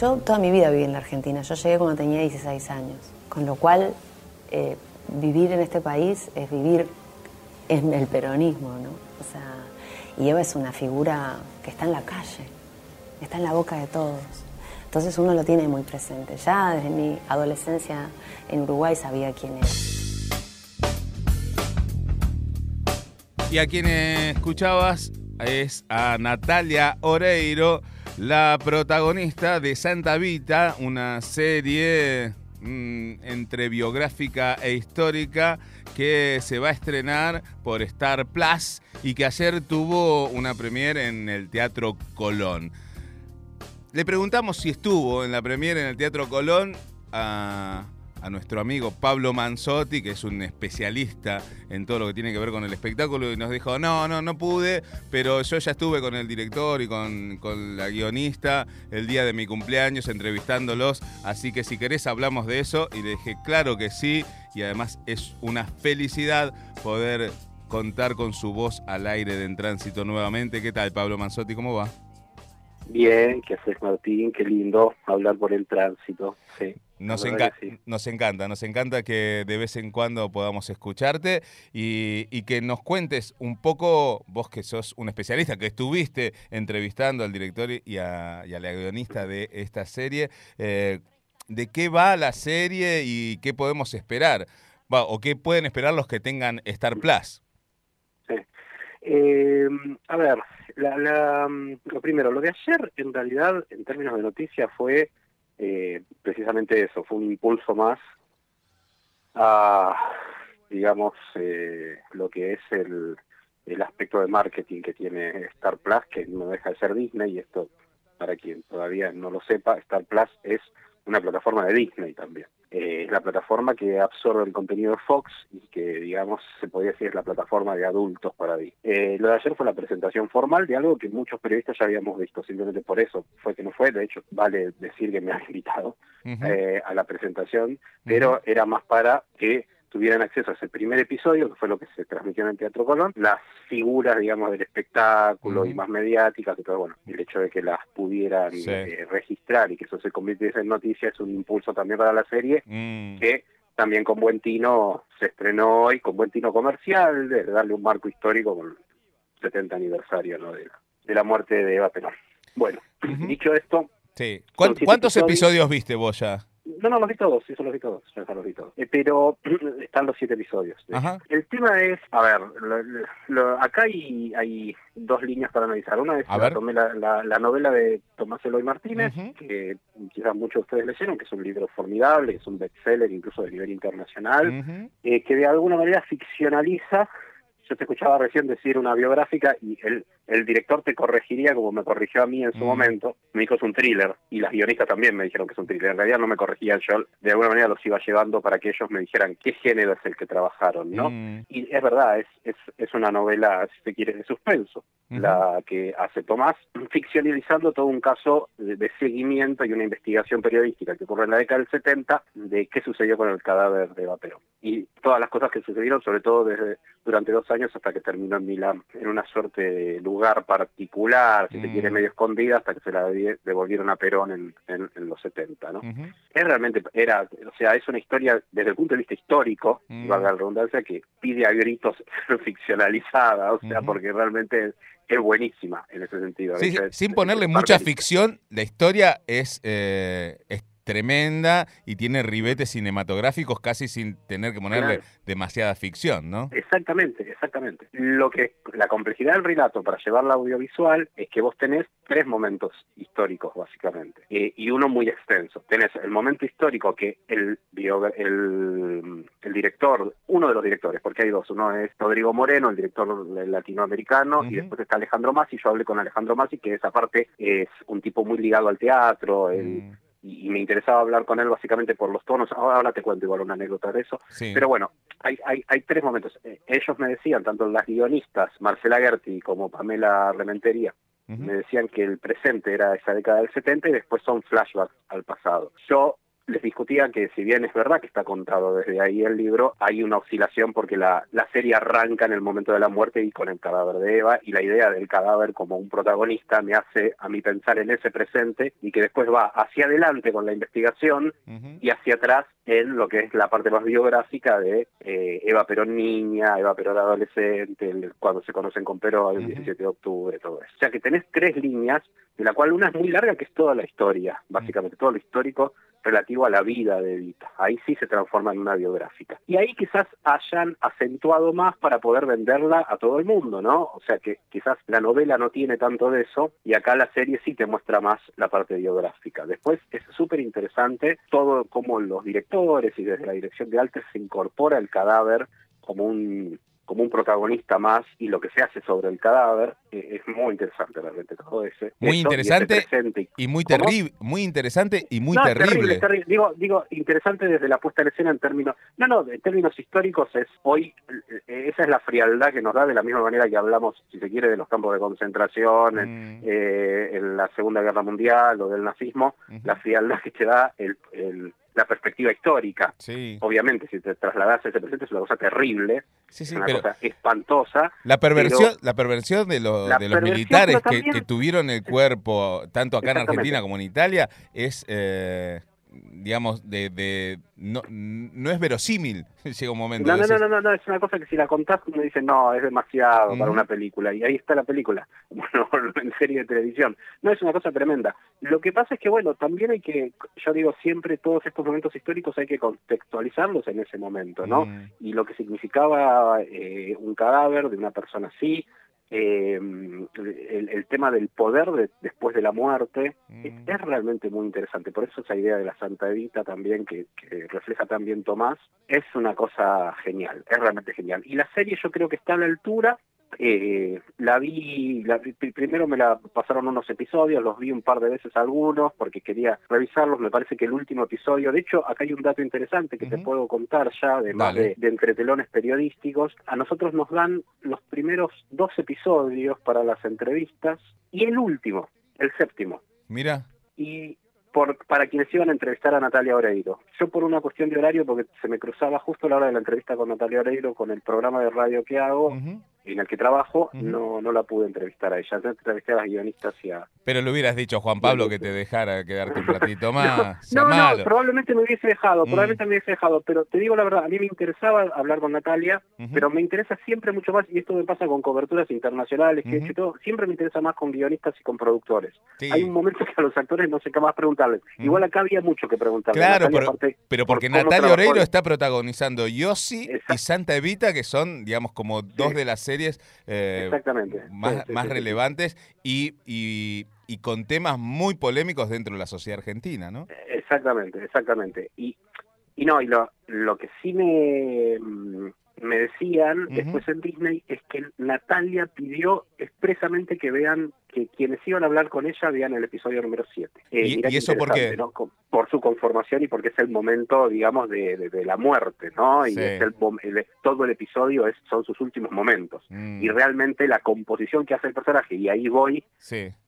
Yo toda mi vida viví en la Argentina. Yo llegué cuando tenía 16 años. Con lo cual, eh, vivir en este país es vivir en el peronismo, ¿no? O sea, y Eva es una figura que está en la calle, está en la boca de todos. Entonces uno lo tiene muy presente. Ya desde mi adolescencia en Uruguay sabía quién era. Y a quien escuchabas es a Natalia Oreiro, la protagonista de Santa Vita, una serie mm, entre biográfica e histórica que se va a estrenar por Star Plus y que ayer tuvo una premiere en el Teatro Colón. Le preguntamos si estuvo en la premiere en el Teatro Colón a, a nuestro amigo Pablo Manzotti, que es un especialista en todo lo que tiene que ver con el espectáculo, y nos dijo, no, no, no pude, pero yo ya estuve con el director y con, con la guionista el día de mi cumpleaños entrevistándolos, así que si querés hablamos de eso, y le dije, claro que sí, y además es una felicidad poder contar con su voz al aire de En Tránsito nuevamente. ¿Qué tal, Pablo Manzotti? ¿Cómo va? Bien, ¿qué haces Martín? Qué lindo hablar por el tránsito. Sí. Nos, enca- sí. nos encanta, nos encanta que de vez en cuando podamos escucharte y, y que nos cuentes un poco, vos que sos un especialista, que estuviste entrevistando al director y a, y a la guionista de esta serie, eh, de qué va la serie y qué podemos esperar, Va, o qué pueden esperar los que tengan Star Plus. Eh, a ver, la, la, lo primero, lo de ayer en realidad en términos de noticia fue eh, precisamente eso, fue un impulso más a, digamos, eh, lo que es el, el aspecto de marketing que tiene Star Plus, que no deja de ser Disney, y esto, para quien todavía no lo sepa, Star Plus es una plataforma de Disney también. Eh, es la plataforma que absorbe el contenido de Fox y que, digamos, se podría decir es la plataforma de adultos para Disney. Eh, lo de ayer fue la presentación formal de algo que muchos periodistas ya habíamos visto, simplemente por eso fue que no fue. De hecho, vale decir que me han invitado eh, a la presentación, pero era más para que tuvieran acceso a ese primer episodio, que fue lo que se transmitió en el Teatro Colón, las figuras, digamos, del espectáculo y más mediáticas, y todo, bueno, el hecho de que las pudieran Sí. eh, registrar y que eso se convirtiese en noticia es un impulso también para la serie, Mm. que también con buen tino se estrenó hoy, con buen tino comercial, de darle un marco histórico con el 70 aniversario ¿no? de, la, de la muerte de Eva Perón. Bueno, dicho esto, Sí. Son ¿Cuán- siete ¿Cuántos episodios. episodios viste vos ya? No, no, los vi todos, eso los vi todos, ya los vi todos. Eh, pero están los siete episodios. Ajá. El tema es, a ver, lo- lo- acá hay, hay dos líneas para analizar. Una es la, tomé la, la- la novela de Tomás Eloy Martínez, que quizás muchos de ustedes leyeron, que es un libro formidable, es un bestseller incluso de nivel internacional, eh, que de alguna manera ficcionaliza. Yo te escuchaba recién decir una biográfica y el, el director te corregiría como me corrigió a mí en su Mm. momento. Me dijo es un thriller y las guionistas también me dijeron que es un thriller. En realidad no me corregían, yo de alguna manera los iba llevando para que ellos me dijeran qué género es el que trabajaron, ¿no? Mm. Y es verdad, es, es, es una novela, si se quiere, de suspenso, la que hace Tomás, ficcionalizando todo un caso de, de seguimiento y una investigación periodística que ocurre en la década del 70 de qué sucedió con el cadáver de Eva Perón. Y todas las cosas que sucedieron, sobre todo desde durante dos años hasta que terminó en Milán, en una suerte de lugar particular, si se Mm. quiere, medio escondida, hasta que se la de- devolvieron a Perón en, en- en los 70, ¿no? Es realmente, era, o sea, es una historia desde el punto de vista histórico, Mm. valga la redundancia, que pide a gritos ficcionalizada, o sea, porque realmente es, buenísima en ese sentido. Sí, sin ponerle mucha ficción, la historia es, eh, es tremenda y tiene ribetes cinematográficos casi sin tener que ponerle Claro. demasiada ficción, ¿no? Exactamente, exactamente. Lo que la complejidad del relato para llevarla audiovisual es que vos tenés tres momentos históricos básicamente eh, y uno muy extenso. Tenés el momento histórico que el, el el director, uno de los directores, porque hay dos, uno es Rodrigo Moreno, el director latinoamericano, y después está Alejandro Masi. Yo hablé con Alejandro Masi, que esa parte es un tipo muy ligado al teatro. él- Mm, y me interesaba hablar con él básicamente por los tonos. Ahora, ahora te cuento igual una anécdota de eso. sí. Pero bueno, hay, hay, hay tres momentos. Eh, ellos me decían, tanto las guionistas, Marcela Gerti como Pamela Rementería, me decían que el presente era esa década del 70 y después son flashbacks al pasado. Yo les discutía que si bien es verdad que está contado desde ahí el libro, hay una oscilación porque la, la serie arranca en el momento de la muerte y con el cadáver de Eva y la idea del cadáver como un protagonista me hace a mí pensar en ese presente y que después va hacia adelante con la investigación y hacia atrás en lo que es la parte más biográfica de eh, Eva Perón niña, Eva Perón adolescente, cuando se conocen con Perón el 17 de octubre, todo eso. O sea que tenés tres líneas, de la cual una es muy larga, que es toda la historia, básicamente todo lo histórico relativo a la vida de Evita. Ahí sí se transforma en una biográfica. Y ahí quizás hayan acentuado más para poder venderla a todo el mundo, ¿no? O sea que quizás la novela no tiene tanto de eso y acá la serie sí te muestra más la parte biográfica. Después es súper interesante todo cómo los directores y desde la dirección de Alter se incorpora el cadáver como un como un protagonista más y lo que se hace sobre el cadáver eh, es muy interesante realmente todo ese muy interesante y, muy terrible muy interesante y muy terrible. digo digo interesante desde la puesta en escena en términos no no en términos históricos es hoy eh, esa es la frialdad que nos da de la misma manera que hablamos si se quiere de los campos de concentración en, mm. eh, la segunda guerra mundial o del nazismo la frialdad que te da el la perspectiva histórica. Obviamente, si te trasladas a ese presente es una cosa terrible, es una cosa espantosa. La perversión, la perversión de, los militares que, tuvieron el cuerpo, tanto acá en Argentina como en Italia, es... Eh, digamos, de, de no, no es verosímil, llega un momento. No, no, no, no, no, es una cosa que si la contás uno dice, no, es demasiado para una película, y ahí está la película, bueno, en serie de televisión. No, es una cosa tremenda. Lo que pasa es que, bueno, también hay que, yo digo siempre, todos estos momentos históricos hay que contextualizarlos en ese momento, ¿no? Y lo que significaba eh, un cadáver de una persona así, eh, el, tema del poder después de la muerte mm. es, realmente muy interesante. Por eso esa idea de la Santa Evita también, que, que, refleja también Tomás, es una cosa genial, es realmente genial. Y la serie yo creo que está a la altura eh, la vi, la, primero me la pasaron unos episodios, los vi un par de veces algunos porque quería revisarlos, me parece que el último episodio, de hecho acá hay un dato interesante que te puedo contar ya, además de, de, entretelones periodísticos, a nosotros nos dan los primeros dos episodios para las entrevistas y el último, el séptimo. Mira. Y por, para quienes iban a entrevistar a Natalia Oreiro. Yo por una cuestión de horario, porque se me cruzaba justo la hora de la entrevista con Natalia Oreiro, con el programa de radio que hago, en el que trabajo, no, no la pude entrevistar a ella. Entrevisté a las guionistas y a... Pero le hubieras dicho a Juan Pablo que te dejara quedarte un ratito más. no, no, probablemente me hubiese dejado, mm. probablemente me hubiese dejado, pero te digo la verdad, a mí me interesaba hablar con Natalia, pero me interesa siempre mucho más, y esto me pasa con coberturas internacionales, que he todo, siempre me interesa más con guionistas y con productores. Hay un momento que a los actores no sé qué más preguntarles. Igual acá había mucho que preguntarles. Claro, pero, porque Natalia Oreiro está protagonizando Yossi y Santa Evita, que son, digamos, como dos de las series... Eh, Exactamente. más, más relevantes y, y, y, con temas muy polémicos dentro de la sociedad argentina, ¿no? Exactamente, exactamente. Y, y no, y lo, lo que sí me, me decían después en Disney es que Natalia pidió expresamente que vean que quienes iban a hablar con ella vean el episodio número 7. Eh, ¿Y, eso por qué? Por su conformación y porque es el momento, digamos, de, de, la muerte, ¿no? Y es el, todo el episodio es, son sus últimos momentos. Mm. Y realmente la composición que hace el personaje, y ahí voy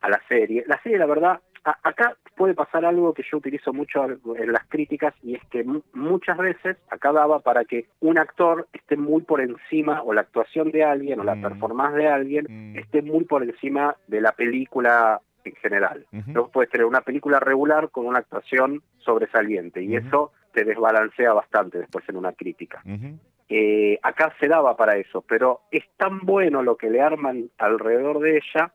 a la serie. La serie, la verdad, acá puede pasar algo que yo utilizo mucho en las críticas y es que muchas veces acá daba para que un actor esté muy por encima o la actuación de alguien o la mm. performance de alguien mm. esté muy por encima de la película en general. Uh puedes tener una película regular con una actuación sobresaliente y eso te desbalancea bastante después en una crítica. Eh, acá se daba para eso, pero es tan bueno lo que le arman alrededor de ella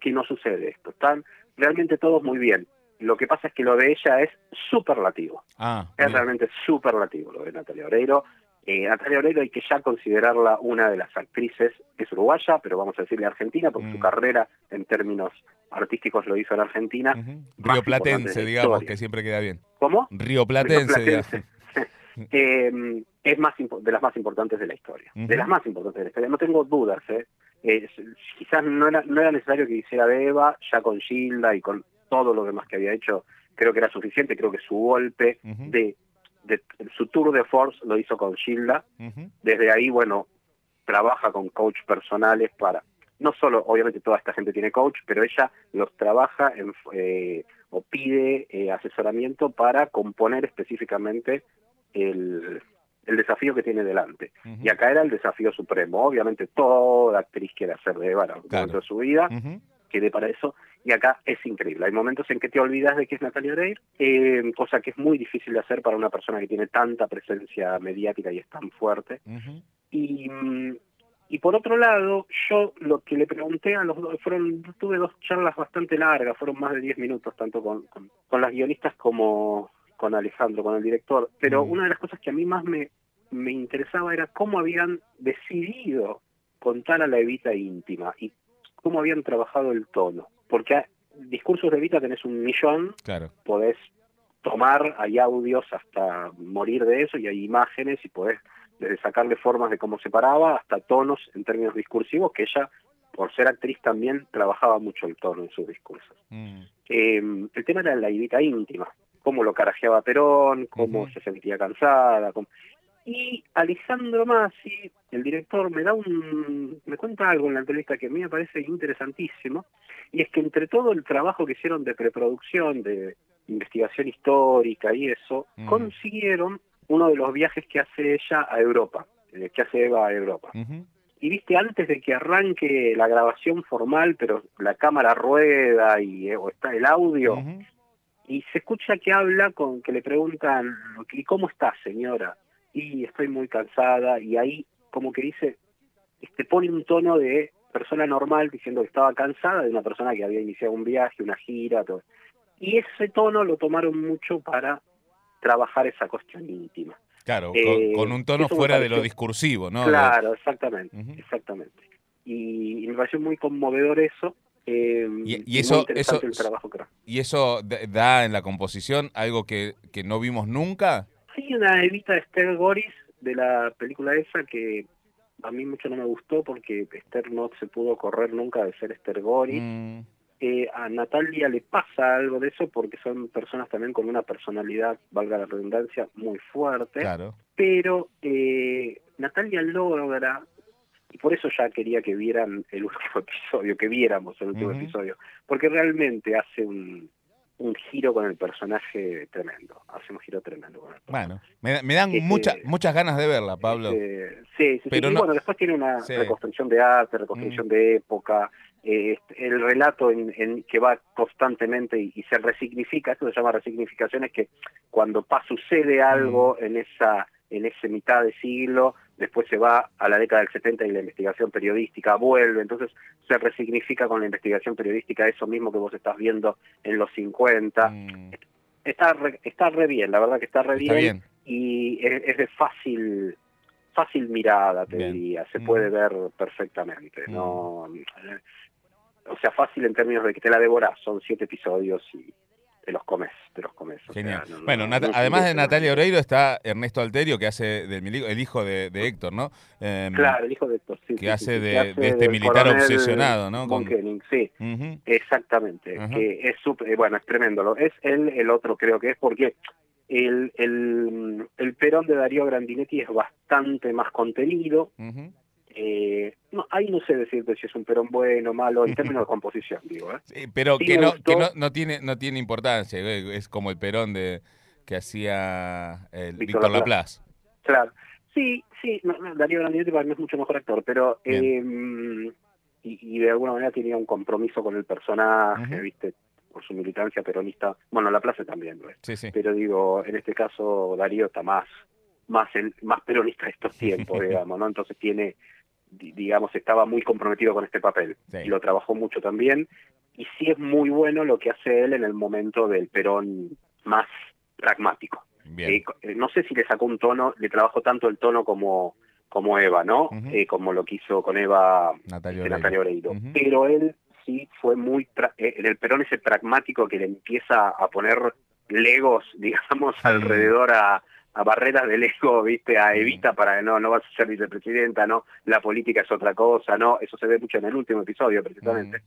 que no sucede esto. Están realmente todos muy bien. Lo que pasa es que lo de ella es superlativo. Ah, es realmente superlativo lo de Natalia Oreiro. Eh, Natalia Oreiro hay que ya considerarla una de las actrices, es uruguaya, pero vamos a decirle argentina, porque su mm. carrera en términos artísticos lo hizo en Argentina. Río Platense, digamos, que siempre queda bien. ¿Cómo? Río Platense, eh, es más de las más importantes de la historia. De las más importantes de la historia. No tengo dudas, ¿eh? Eh, quizás no era, no era necesario que hiciera Eva, ya con Gilda y con todo lo demás que había hecho, creo que era suficiente, creo que su golpe de, de, su tour de force lo hizo con Gilda, desde ahí, bueno, trabaja con coach personales para, no solo, obviamente toda esta gente tiene coach, pero ella los trabaja en, eh, o pide eh, asesoramiento para componer específicamente el, el desafío que tiene delante. Y acá era el desafío supremo. Obviamente toda actriz quiere hacer de Eva momento de su vida, quiere para eso, y acá es increíble. Hay momentos en que te olvidas de que es Natalia Oreiro, eh, cosa que es muy difícil de hacer para una persona que tiene tanta presencia mediática y es tan fuerte. Y y por otro lado, yo lo que le pregunté a los dos, fueron, tuve dos charlas bastante largas, fueron más de 10 minutos, tanto con, con, las guionistas como con Alejandro, con el director. Pero una de las cosas que a mí más me, me interesaba era cómo habían decidido contar a la Evita íntima y cómo habían trabajado el tono. Porque discursos de Evita tenés un millón, claro. podés tomar, hay audios hasta morir de eso y hay imágenes y podés desde sacarle formas de cómo se paraba hasta tonos en términos discursivos, que ella, por ser actriz también, trabajaba mucho el tono en sus discursos. Mm. Eh, el tema era la idita íntima, cómo lo carajeaba Perón, cómo se sentía cansada. Y Alejandro Masi, el director, me da un, me cuenta algo en la entrevista que a mí me parece interesantísimo, y es que entre todo el trabajo que hicieron de preproducción, de investigación histórica y eso, consiguieron uno de los viajes que hace ella a Europa, eh, que hace Eva a Europa. Y viste, antes de que arranque la grabación formal, pero la cámara rueda y eh, está el audio, y se escucha que habla con que le preguntan, ¿y cómo está, señora? Y estoy muy cansada, y ahí como que dice, este pone un tono de persona normal diciendo que estaba cansada de una persona que había iniciado un viaje, una gira, todo. Y ese tono lo tomaron mucho para trabajar esa cuestión íntima. Claro, con, un tono fuera de lo discursivo, ¿no? Claro, exactamente, exactamente. Y, me pareció muy conmovedor eso. Eh, y, eso, eso ¿Y eso da en la composición algo que, que no vimos nunca? Sí, una evita de Esther Goris de la película esa que a mí mucho no me gustó porque Esther no se pudo correr nunca de ser Esther Goris. Mm. Eh, a Natalia le pasa algo de eso porque son personas también con una personalidad, valga la redundancia, muy fuerte. Claro. Pero eh, Natalia logra, y por eso ya quería que vieran el último episodio, que viéramos el último episodio, porque realmente hace un, un giro con el personaje tremendo. Hace un giro tremendo con Bueno, me, dan este, muchas muchas ganas de verla, Pablo. Este, sí, sí, Pero bueno, después tiene una reconstrucción de arte, reconstrucción mm. de época, eh, el relato en, que va constantemente y, se resignifica, esto se llama resignificación, es que cuando pa, sucede algo mm. en esa en ese mitad de siglo, después se va a la década del 70 y la investigación periodística vuelve, entonces se resignifica con la investigación periodística eso mismo que vos estás viendo en los 50. Mm. Está, re, está re bien, la verdad que está re bien, y es, de fácil fácil mirada, te diría, se puede mm. ver perfectamente. no O sea, fácil en términos de que te la devoras, son siete episodios y te los comes, te Genial. bueno, además de Natalia Oreiro está Ernesto Alterio, que hace del el hijo de, Héctor, ¿no? Em, claro, el hijo de Héctor, sí. Que hace, de, este militar obsesionado, ¿no? Con sí, exactamente. Que es súper, bueno, es tremendo. Es él, el otro creo que es porque el, el, el Perón de Darío Grandinetti es bastante más contenido. Eh, no, ahí no sé decirte si es un Perón bueno o malo en términos de composición, digo. ¿eh? pero que, no, que no, no, tiene no tiene importancia, ¿eh? es como el Perón de que hacía el Víctor, Laplace. Claro, sí, sí, Darío Grandinetti para mí es mucho mejor actor, pero em, y, de alguna manera tenía un compromiso con el personaje, ¿viste? por su militancia peronista, bueno, Laplace también, ¿no? sí, sí. pero digo, en este caso Darío está más más el, más peronista de estos tiempos, digamos, ¿no? Entonces tiene digamos, estaba muy comprometido con este papel y lo trabajó mucho también. Y sí es muy bueno lo que hace él en el momento del Perón más pragmático. Eh, eh, no sé si le sacó un tono, le trabajó tanto el tono como, como Eva, ¿no? Eh, como lo quiso con Eva Natalia Oreiro. Pero él sí fue muy, en el Perón ese pragmático que le empieza a poner legos, digamos, alrededor a, a barreras del ego, viste, a Evita para no, no vas a ser vicepresidenta, no, la política es otra cosa, no, eso se ve mucho en el último episodio precisamente.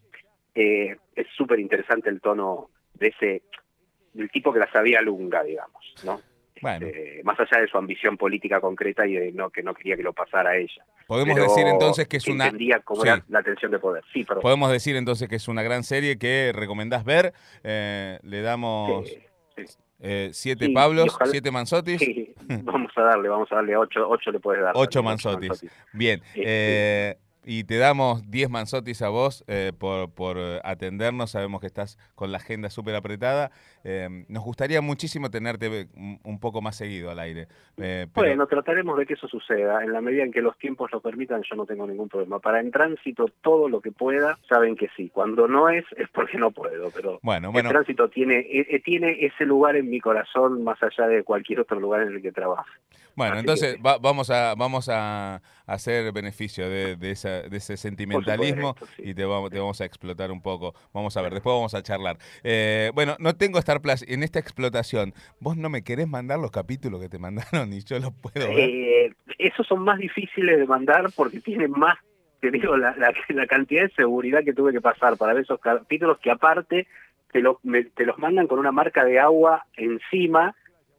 Eh, es súper interesante el tono de ese, del tipo que la sabía lunga, digamos, ¿no? Este, más allá de su ambición política concreta y de no que no quería que lo pasara a ella. Podemos decir entonces que es una cómo era la tensión de poder. Sí, perdón. Podemos decir entonces que es una gran serie que recomendás ver. Eh, le damos eh, siete Pablos, siete Manzotis. vamos a darle, vamos a darle ocho, ocho le puedes dar. Ocho Manzotis. Bien. Eh, y te damos 10 manzotis a vos eh, por, por, atendernos. Sabemos que estás con la agenda súper apretada. Eh, nos gustaría muchísimo tenerte un poco más seguido al aire. Eh, bueno, trataremos de que eso suceda. En la medida en que los tiempos lo permitan, yo no tengo ningún problema. Para en tránsito, todo lo que pueda, saben que sí. Cuando no es, es porque no puedo. Pero bueno, bueno. el tránsito tiene, tiene ese lugar en mi corazón más allá de cualquier otro lugar en el que trabaje. Bueno, entonces vamos a vamos a hacer beneficio de, de, ese sentimentalismo y te vamos, te vamos a explotar un poco. Vamos a ver, después vamos a charlar. Eh, bueno, no tengo Star Plus en esta explotación. ¿Vos no me querés mandar los capítulos que te mandaron y yo los puedo ver? Eh, esos son más difíciles de mandar porque tienen más, te digo, la, la, cantidad de seguridad que tuve que pasar para ver esos capítulos que aparte te, te los mandan con una marca de agua encima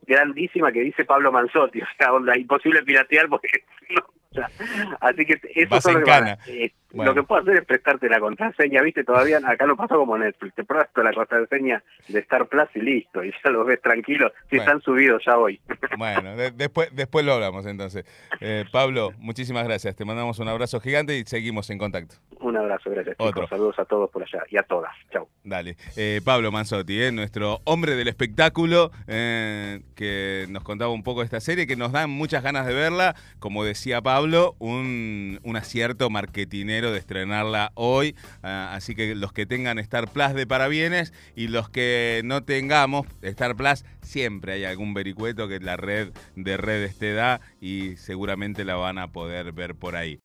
grandísima que dice Pablo Manzotti, o sea, onda imposible piratear porque no, así que eso es lo que puedo hacer es prestarte la contraseña, viste, todavía acá no pasó como Netflix, te presto la contraseña de Star Plus y listo, y ya lo ves tranquilo, si están subidos ya voy. Bueno, después, después lo hablamos entonces. Eh, Pablo, muchísimas gracias, te mandamos un abrazo gigante y seguimos en contacto. Un abrazo, gracias. Otro. Saludos a todos por allá y a todas. Chau. Dale. Eh, Pablo Manzotti, eh, nuestro hombre del espectáculo, que nos contaba un poco de esta serie, que nos dan muchas ganas de verla. Como decía Pablo, un, un acierto marketinero de estrenarla hoy. Ah, así que los que tengan Star Plus de parabienes y los que no tengamos Star Plus, siempre hay algún vericueto que la red de redes te da y seguramente la van a poder ver por ahí.